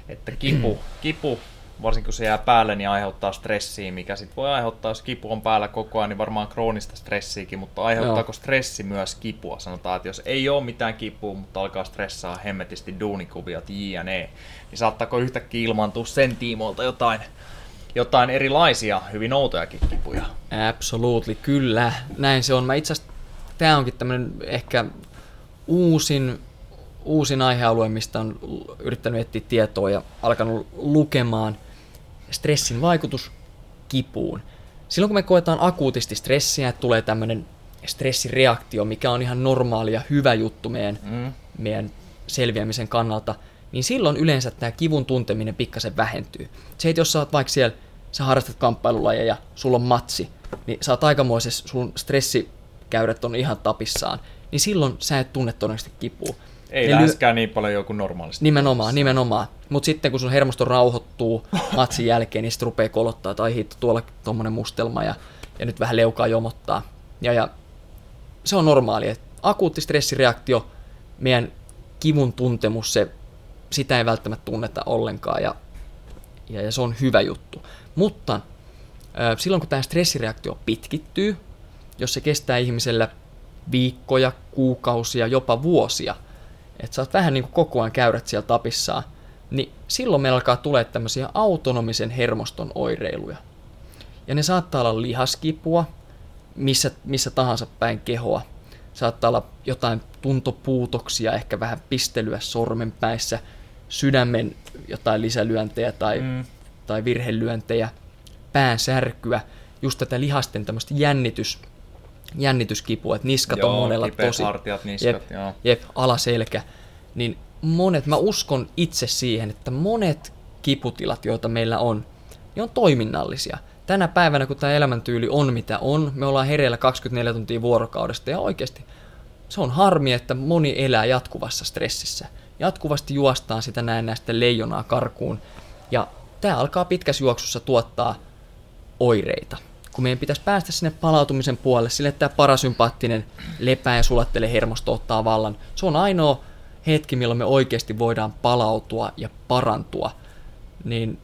että kipu, kipu, varsinkin kun se jää päälle, niin aiheuttaa stressiä, mikä sitten voi aiheuttaa, jos kipu on päällä koko ajan, niin varmaan kroonista stressiäkin, mutta aiheuttaako Joo. stressi myös kipua? Sanotaan, että jos ei ole mitään kipua, mutta alkaa stressaa hemmetisti duunikuviot, jne, niin saattaako yhtäkkiä ilmaantua sen tiimoilta jotain, jotain erilaisia, hyvin outojakin kipuja? Absolutely, kyllä. Näin se on. Mä itse asiassa, tää onkin tämmönen ehkä uusin, uusin aihealue, mistä on yrittänyt etsiä tietoa ja alkanut lukemaan stressin vaikutus kipuun. Silloin kun me koetaan akuutisti stressiä, että tulee tämmöinen stressireaktio, mikä on ihan normaali ja hyvä juttu meidän, Mm. meidän selviämisen kannalta, niin silloin yleensä tämä kivun tunteminen pikkasen vähentyy. Se, että jos sä oot vaikka siellä, sä harrastat kamppailulajeja ja sulla on matsi, niin sä oot aikamoisessa, sun stressikäyrät on ihan tapissaan, niin silloin sä et tunne todennäköisesti kipua. Ei Ne läheskään niin paljon joku normaalisti. Nimenomaan, nimenomaan. Mutta sitten kun sun hermosto rauhoittuu matsin jälkeen, niin sitten rupeaa kolottaa, tai hitto tuolla tuommoinen mustelma, ja, ja nyt vähän leukaa jomottaa. Ja, ja se on normaali, että akuutti stressireaktio, meidän kivun tuntemus, se, sitä ei välttämättä tunneta ollenkaan, ja, ja, ja se on hyvä juttu. Mutta silloin kun tämä stressireaktio pitkittyy, jos se kestää ihmisellä viikkoja, kuukausia, jopa vuosia, että sä oot vähän niin kuin koko ajan käyrät siellä tapissaan, niin silloin meillä alkaa tulee tämmöisiä autonomisen hermoston oireiluja. Ja ne saattaa olla lihaskipua, missä, missä tahansa päin kehoa. Saattaa olla jotain tuntopuutoksia, ehkä vähän pistelyä sormenpäissä, sydämen jotain lisälyöntejä tai, mm. tai virhelyöntejä, päänsärkyä, just tätä lihasten tämmöistä jännitys, jännityskipua, että niskat Joo, on monella kipeät tosi... hartiat, niskat, jep, joo. jep, alaselkä. Niin monet, mä uskon itse siihen, että monet kiputilat, joita meillä on, niin on toiminnallisia. Tänä päivänä, kun tämä elämäntyyli on mitä on, me ollaan hereillä 24 tuntia vuorokaudesta ja oikeasti se on harmi, että moni elää jatkuvassa stressissä. Jatkuvasti juostaan sitä näin näistä leijonaa karkuun ja tämä alkaa pitkässä juoksussa tuottaa oireita. Kun meidän pitäisi päästä sinne palautumisen puolelle, sille että tämä parasympaattinen lepää ja sulattele hermosto ottaa vallan. Se on ainoa hetki, milloin me oikeasti voidaan palautua ja parantua. Niin,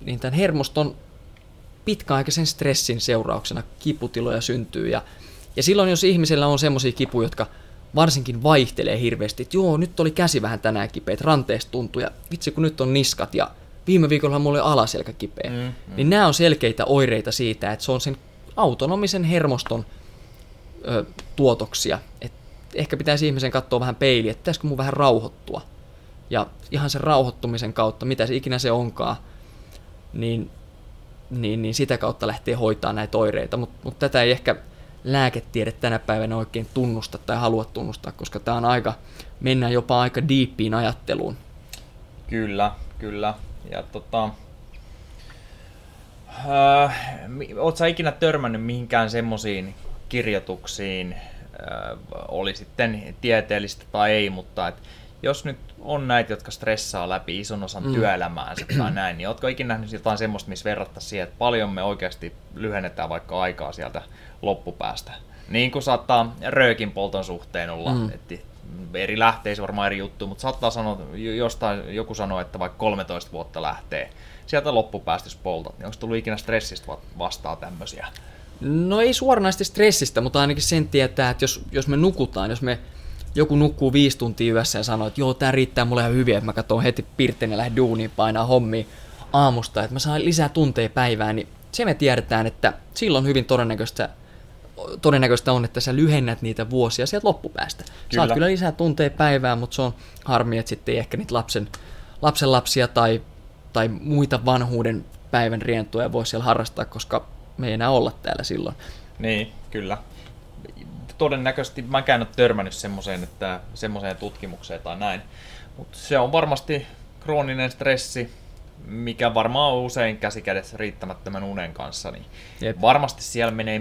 niin tämän hermoston pitkäaikaisen stressin seurauksena kiputiloja syntyy. Ja, ja silloin, jos ihmisellä on semmoisia kipuja, jotka varsinkin vaihtelee hirveästi, että joo, nyt oli käsi vähän tänään kipeä, ranteesta tuntuu, ja vitsi kun nyt on niskat, ja viime viikolla mulla oli alaselkä kipeä. Mm, mm. Niin nämä on selkeitä oireita siitä, että se on sen autonomisen hermoston ö, tuotoksia. Et ehkä pitäisi ihmisen katsoa vähän peiliä, että pitäisikö mun vähän rauhoittua. Ja ihan sen rauhoittumisen kautta, mitä se ikinä se onkaan, niin, niin, niin sitä kautta lähtee hoitaa näitä oireita. Mutta mut tätä ei ehkä lääketiede tänä päivänä oikein tunnusta tai halua tunnustaa, koska tämä on aika, mennään jopa aika diippiin ajatteluun. Kyllä, kyllä. Ja tota, öö, oot sä ikinä törmännyt mihinkään semmoisiin kirjoituksiin, öö, oli sitten tieteellistä tai ei, mutta et jos nyt on näitä, jotka stressaa läpi ison osan mm. työelämäänsä tai näin, niin ootko ikinä nähnyt jotain semmoista, missä verrattaisiin siihen, että paljon me oikeasti lyhennetään vaikka aikaa sieltä loppupäästä? Niin kuin saattaa röökin polton suhteen olla, mm. että eri lähteissä varmaan eri juttu, mutta saattaa sanoa, jostain joku sanoo, että vaikka 13 vuotta lähtee sieltä loppupäästä, jos poltat, niin onko tullut ikinä stressistä vastaa tämmöisiä? No ei suoranaisesti stressistä, mutta ainakin sen tietää, että jos, jos me nukutaan, jos me joku nukkuu viisi tuntia yössä ja sanoo, että joo, tää riittää mulle ihan hyvin, että mä katson heti pirteen ja lähden duuniin painaa hommiin aamusta, että mä saan lisää tunteja päivään, niin se me tiedetään, että silloin hyvin todennäköistä, todennäköistä on, että sä lyhennät niitä vuosia sieltä loppupäästä. Kyllä. Saat kyllä lisää tunteja päivään, mutta se on harmi, että sitten ei ehkä niitä lapsen, lapsen lapsia tai, tai muita vanhuuden päivän rientoja voi siellä harrastaa, koska me ei enää olla täällä silloin. Niin, kyllä todennäköisesti mäkään ole törmännyt semmoiseen, että semmoiseen tutkimukseen tai näin. Mutta se on varmasti krooninen stressi, mikä varmaan on usein käsikädessä riittämättömän unen kanssa, niin Jep. varmasti siellä menee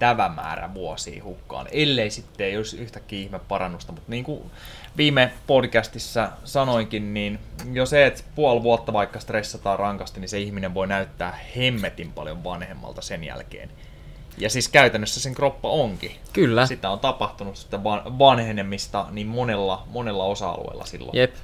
merkittävä määrä vuosia hukkaan, ellei sitten ei olisi yhtäkkiä ihme parannusta. Mutta niin kuin viime podcastissa sanoinkin, niin jo se, että puoli vuotta vaikka stressataan rankasti, niin se ihminen voi näyttää hemmetin paljon vanhemmalta sen jälkeen. Ja siis käytännössä sen kroppa onkin. Kyllä. Sitä on tapahtunut sitä vanhenemista niin monella, monella osa-alueella silloin. Jep.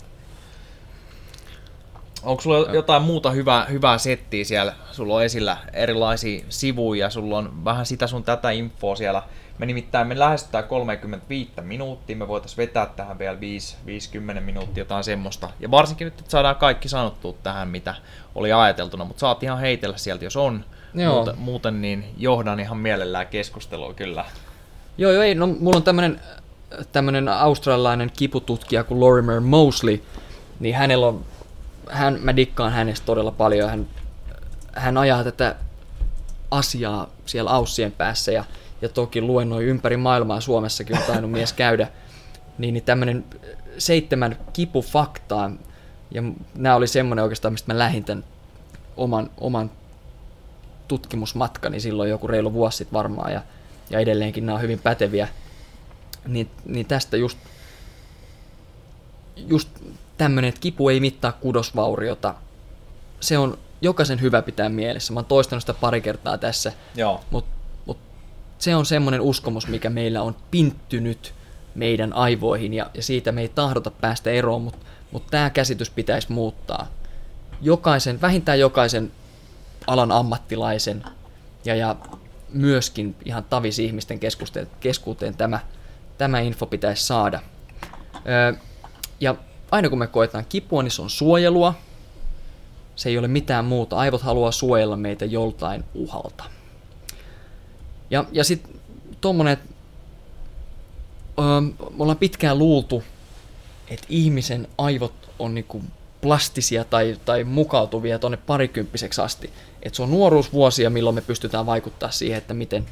Onko sulla jotain muuta hyvää, hyvää settiä siellä? Sulla on esillä erilaisia sivuja, sulla on vähän sitä sun tätä infoa siellä. Me nimittäin me lähestytään 35 minuuttia, me voitaisiin vetää tähän vielä 5, 50 minuuttia jotain semmoista. Ja varsinkin nyt, että saadaan kaikki sanottua tähän, mitä oli ajateltuna, mutta saat ihan heitellä sieltä, jos on Joo. Muuten, muuten niin johdan ihan mielellään keskustelua kyllä. Joo, joo, ei, no mulla on tämmönen, tämmönen australialainen kipututkija kuin Lorimer Mosley, niin hänellä on, hän, mä dikkaan hänestä todella paljon, hän, hän ajaa tätä asiaa siellä aussien päässä ja, ja toki luennoi ympäri maailmaa. Suomessakin on tainnut mies käydä, niin, niin tämmönen seitsemän kipufaktaa, ja nämä oli semmoinen oikeastaan, mistä mä lähdin tämän oman, oman tutkimusmatkani silloin joku reilu vuosi sitten varmaan, ja, ja edelleenkin nämä on hyvin päteviä, niin, niin tästä just, just tämmöinen, että kipu ei mittaa kudosvauriota, se on jokaisen hyvä pitää mielessä. Mä oon toistanut sitä pari kertaa tässä, mutta mut se on semmoinen uskomus, mikä meillä on pinttynyt meidän aivoihin ja, ja siitä me ei tahdota päästä eroon, mutta mut tämä käsitys pitäisi muuttaa. Jokaisen, vähintään jokaisen alan ammattilaisen ja, ja myöskin ihan tavis ihmisten keskuuteen tämä, tämä info pitäisi saada. Öö, ja aina kun me koetaan kipua, niin se on suojelua, se ei ole mitään muuta. Aivot haluaa suojella meitä joltain uhalta. Ja, ja sitten tuommoinen, öö, me ollaan pitkään luultu, että ihmisen aivot on niinku plastisia tai, tai mukautuvia tuonne parikymppiseksi asti. Että se on nuoruusvuosia, milloin me pystytään vaikuttaa siihen, että miten,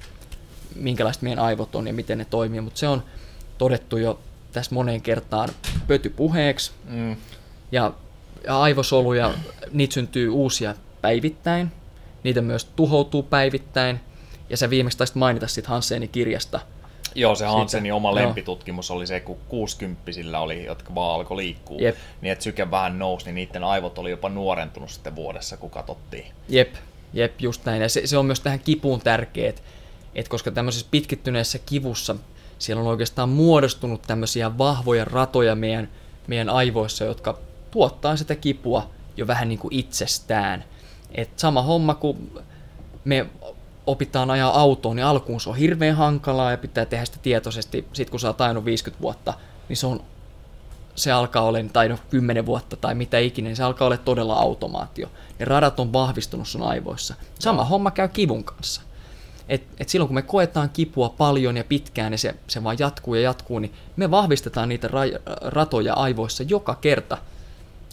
minkälaiset meidän aivot on ja miten ne toimii. Mutta se on todettu jo tässä moneen kertaan pötypuheeksi. Mm. Ja ja aivosoluja, niitä syntyy uusia päivittäin, niitä myös tuhoutuu päivittäin, ja sä viimeksi taisit mainita siitä Hansenin kirjasta. Joo, se Hansenin Siitä, oma lempitutkimus oli se, kun 60 oli, jotka vaan alkoi liikkua, Jep. niin että syke vähän nousi, niin niiden aivot oli jopa nuorentunut sitten vuodessa, kun katsottiin. Jep, jep, just näin. Ja se, se on myös tähän kipuun tärkeä, että, että koska tämmöisessä pitkittyneessä kivussa siellä on oikeastaan muodostunut tämmöisiä vahvoja ratoja meidän, meidän aivoissa, jotka tuottaa sitä kipua jo vähän niin kuin itsestään. Et sama homma, kun me opitaan ajaa autoon, niin alkuun se on hirveän hankalaa ja pitää tehdä sitä tietoisesti. Sitten kun sä oot ajanut 50 vuotta, niin se, on, se alkaa olla, tai no 10 vuotta tai mitä ikinä, niin se alkaa olla todella automaatio. Ne radat on vahvistunut sun aivoissa. Sama homma käy kivun kanssa. Et, et silloin kun me koetaan kipua paljon ja pitkään ja niin se, se vaan jatkuu ja jatkuu, niin me vahvistetaan niitä ra- ratoja aivoissa joka kerta –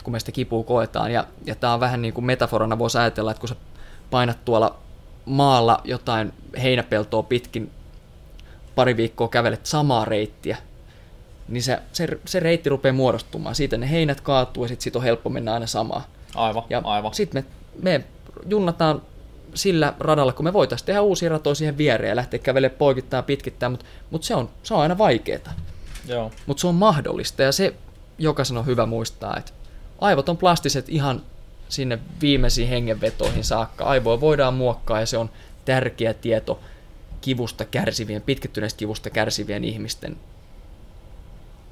kun me sitä kipua koetaan. Ja, ja tämä on vähän niin kuin metaforana voisi ajatella, että kun sä painat tuolla maalla jotain heinäpeltoa pitkin pari viikkoa kävelet samaa reittiä, niin se, se, se reitti rupeaa muodostumaan. Siitä ne heinät kaatuu ja sitten sit on helppo mennä aina samaa. Aivan, ja aivan. Sitten me, me junnataan sillä radalla, kun me voitaisiin tehdä uusia ratoja siihen viereen ja lähteä kävelemään poikittain pitkittäin, mutta mut se, on, se on aina vaikeaa. Mutta se on mahdollista ja se jokaisen on hyvä muistaa, että aivot on plastiset ihan sinne viimeisiin hengenvetoihin saakka. Aivoa voidaan muokkaa ja se on tärkeä tieto kivusta kärsivien, pitkittyneestä kivusta kärsivien ihmisten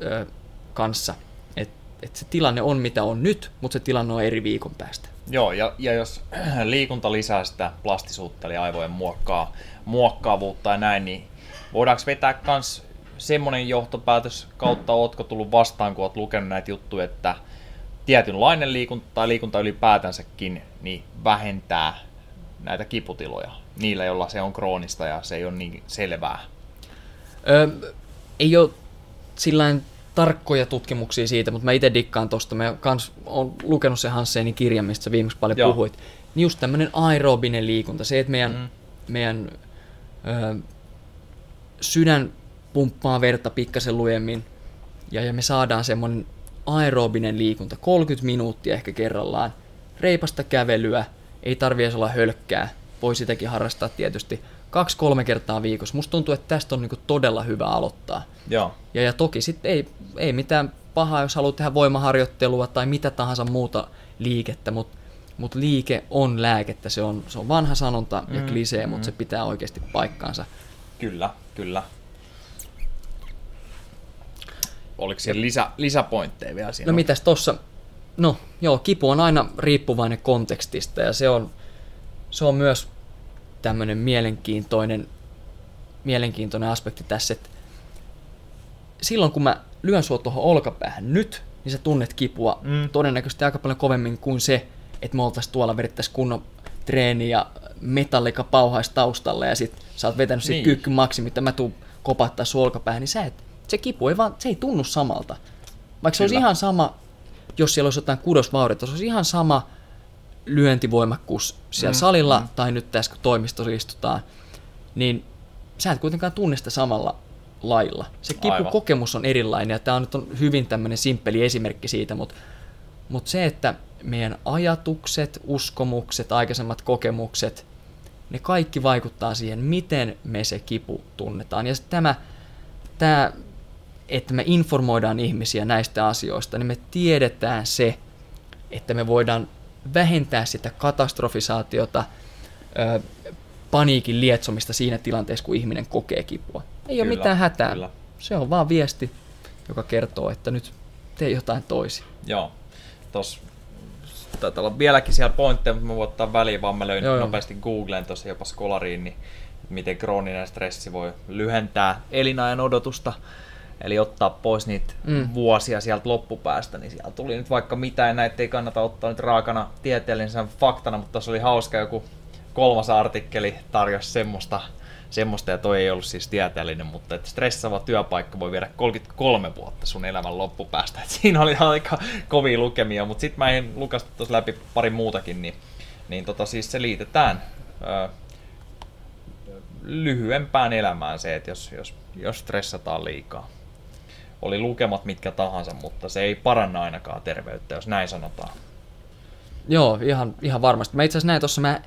ö, kanssa. Et, et se tilanne on mitä on nyt, mutta se tilanne on eri viikon päästä. Joo, ja, ja jos liikunta lisää sitä plastisuutta, eli aivojen muokkaa, muokkaavuutta ja näin, niin voidaanko vetää myös semmoinen johtopäätös kautta, ootko tullut vastaan, kun oot lukenut näitä juttuja, että tietynlainen liikunta tai liikunta ylipäätänsäkin niin vähentää näitä kiputiloja niillä, joilla se on kroonista ja se ei ole niin selvää? Öö, ei ole sillain tarkkoja tutkimuksia siitä, mutta mä itse dikkaan tosta. Mä kans on lukenut se Hansenin kirjan, mistä sä viimeksi paljon Joo. puhuit. Niin just tämmönen aerobinen liikunta, se, että meidän, mm. meidän öö, sydän pumppaa verta pikkasen lujemmin ja, ja me saadaan semmoinen aerobinen liikunta, 30 minuuttia ehkä kerrallaan, reipasta kävelyä, ei tarvi olla hölkkää, voi sitäkin harrastaa tietysti kaksi-kolme kertaa viikossa. Musta tuntuu, että tästä on niinku todella hyvä aloittaa. Joo. Ja, ja toki sitten ei, ei mitään pahaa, jos haluat tehdä voimaharjoittelua tai mitä tahansa muuta liikettä, mutta mut liike on lääkettä. Se on, se on vanha sanonta ja mm, klisee, mm. mutta se pitää oikeasti paikkaansa. Kyllä, kyllä oliko siellä lisä, lisäpointteja vielä siinä? No mitäs tossa, no joo, kipu on aina riippuvainen kontekstista ja se on, se on myös tämmöinen mielenkiintoinen, mielenkiintoinen aspekti tässä, että silloin kun mä lyön sua tuohon olkapäähän nyt, niin sä tunnet kipua mm. todennäköisesti aika paljon kovemmin kuin se, että me oltaisiin tuolla verittäisiin kunnon treeni ja metallika pauhaisi taustalle ja sit sä oot vetänyt niin. sit kyykky maksimit ja mä tuun kopattaa sun olkapäähän, niin sä et se kipu ei vaan, se ei tunnu samalta. Vaikka se olisi ihan sama, jos siellä olisi jotain kudosvaurioita, se olisi ihan sama lyöntivoimakkuus siellä mm, salilla mm. tai nyt tässä kun toimistossa istutaan, niin sä et kuitenkaan tunne sitä samalla lailla. Se kipukokemus on erilainen ja tämä on nyt on hyvin tämmöinen simppeli esimerkki siitä, mutta Mutta se, että meidän ajatukset, uskomukset, aikaisemmat kokemukset, ne kaikki vaikuttaa siihen, miten me se kipu tunnetaan. Ja tämä, tämä, että me informoidaan ihmisiä näistä asioista, niin me tiedetään se, että me voidaan vähentää sitä katastrofisaatiota, paniikin lietsomista siinä tilanteessa, kun ihminen kokee kipua. Ei kyllä, ole mitään hätää. Kyllä. Se on vaan viesti, joka kertoo, että nyt tee jotain toisin. Joo. Tuossa taitaa olla vieläkin siellä pointteja, mutta mä voin ottaa väliin, vaan mä löin joo, nopeasti joo. Googleen tuossa jopa skolariin, niin miten krooninen stressi voi lyhentää elinajan odotusta. Eli ottaa pois niitä mm. vuosia sieltä loppupäästä, niin siellä tuli nyt vaikka mitä, ja näitä ei kannata ottaa nyt raakana tieteellisen faktana, mutta tuossa oli hauska joku kolmas artikkeli tarjosi semmoista, semmoista, ja toi ei ollut siis tieteellinen, mutta että stressaava työpaikka voi viedä 33 vuotta sun elämän loppupäästä. Et siinä oli aika kovia lukemia, mutta sitten mä en lukasta tuossa läpi pari muutakin, niin, niin tota, siis se liitetään ö, lyhyempään elämään se, että jos, jos, jos stressataan liikaa. Oli lukemat mitkä tahansa, mutta se ei paranna ainakaan terveyttä, jos näin sanotaan. Joo, ihan, ihan varmasti. Mä itse asiassa näin tuossa, mä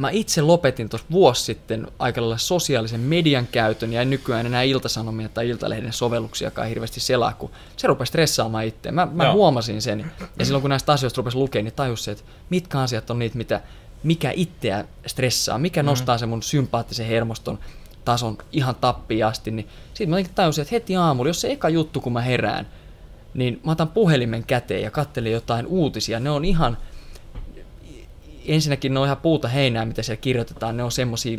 Mä itse lopetin tuossa vuosi sitten aika lailla sosiaalisen median käytön ja en nykyään enää iltasanomia tai iltalehden sovelluksiakaan hirveästi selaa, kun se rupesi stressaamaan itse. Mä, mä huomasin sen ja silloin kun näistä asioista rupesi lukemaan, niin tajusin, että mitkä asiat on niitä, mitä, mikä itseä stressaa, mikä mm-hmm. nostaa sen mun sympaattisen hermoston tason ihan tappiin asti, niin sitten mä tajusin, että heti aamulla, jos se eka juttu kun mä herään, niin mä otan puhelimen käteen ja kattelin jotain uutisia. Ne on ihan ensinnäkin ne on ihan puuta heinää, mitä siellä kirjoitetaan. Ne on semmosia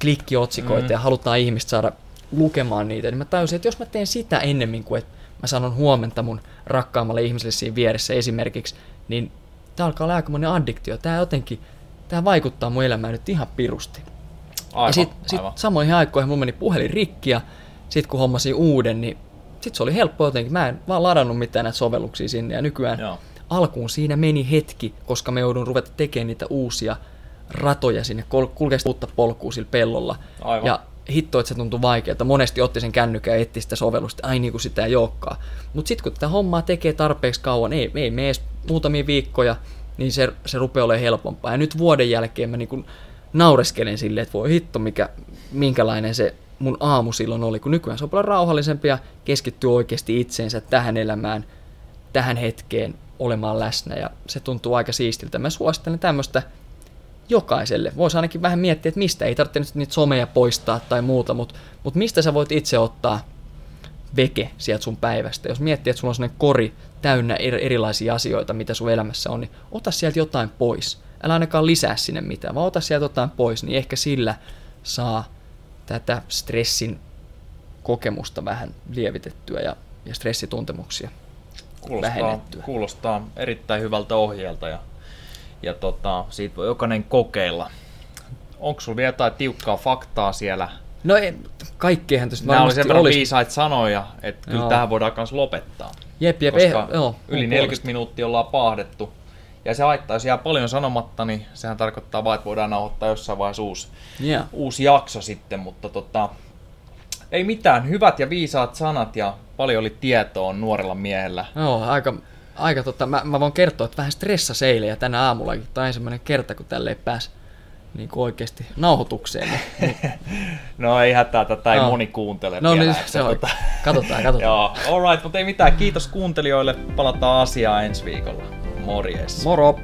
klikkiotsikoita mm. ja halutaan ihmistä saada lukemaan niitä. Niin mä tajusin, että jos mä teen sitä ennemmin kuin että mä sanon huomenta mun rakkaammalle ihmiselle siinä vieressä esimerkiksi, niin tää alkaa olla aikamoinen addiktio. Tää jotenkin, tää vaikuttaa mun elämään nyt ihan pirusti. Aivan, ja sit, sit samoihin aikoihin mun meni puhelin rikki ja sit kun hommasin uuden, niin sit se oli helppo jotenkin. Mä en vaan ladannut mitään näitä sovelluksia sinne ja nykyään Joo alkuun siinä meni hetki, koska me joudun ruveta tekemään niitä uusia ratoja sinne, kulkea uutta polkua sillä pellolla. Aivan. Ja hitto, että se tuntui vaikealta. Monesti otti sen kännykän ja etti sitä sovellusta, ai niin kuin sitä ei olekaan. Mutta sitten kun tätä hommaa tekee tarpeeksi kauan, ei, ei mene edes muutamia viikkoja, niin se, se rupeaa olemaan helpompaa. Ja nyt vuoden jälkeen mä niin naureskelen silleen, että voi hitto, mikä, minkälainen se mun aamu silloin oli, kun nykyään se on paljon rauhallisempi ja keskittyy oikeasti itseensä tähän elämään, tähän hetkeen, olemaan läsnä ja se tuntuu aika siistiltä. Mä suosittelen tämmöistä jokaiselle. Voisi ainakin vähän miettiä, että mistä ei tarvitse nyt niitä someja poistaa tai muuta, mutta, mutta mistä sä voit itse ottaa veke sieltä sun päivästä. Jos miettii, että sulla on sellainen kori täynnä erilaisia asioita, mitä sun elämässä on, niin ota sieltä jotain pois. Älä ainakaan lisää sinne mitään, vaan ota sieltä jotain pois, niin ehkä sillä saa tätä stressin kokemusta vähän lievitettyä ja, ja stressituntemuksia kuulostaa, kuulostaa erittäin hyvältä ohjeelta ja, ja tota, siitä voi jokainen kokeilla. Onko sulla vielä jotain tiukkaa faktaa siellä? No ei, kaikkeenhan tietysti Nämä oli sen verran olisi. viisaita sanoja, että kyllä joo. tähän voidaan myös lopettaa. Jep, jep, Koska eh, joo, yli 40 puolesta. minuuttia ollaan pahdettu. Ja se haittaa, jos jää paljon sanomatta, niin sehän tarkoittaa vain, että voidaan nauhoittaa jossain vaiheessa uusi, yeah. uusi jakso sitten, mutta tota, ei mitään, hyvät ja viisaat sanat ja paljon oli tietoa nuorella miehellä. Joo, aika, aika tota, mä, mä voin kertoa, että vähän stressa ja tänä aamullakin. On ensimmäinen kerta, kun tälle ei pääse niin kuin oikeasti nauhoitukseen. No ei hätää, tätä ei no. moni kuuntele No vielä, niin, se on. Tota... Katsotaan, katsotaan. Joo, alright, mutta ei mitään. Kiitos kuuntelijoille. Palataan asiaan ensi viikolla. Morjes. Moro.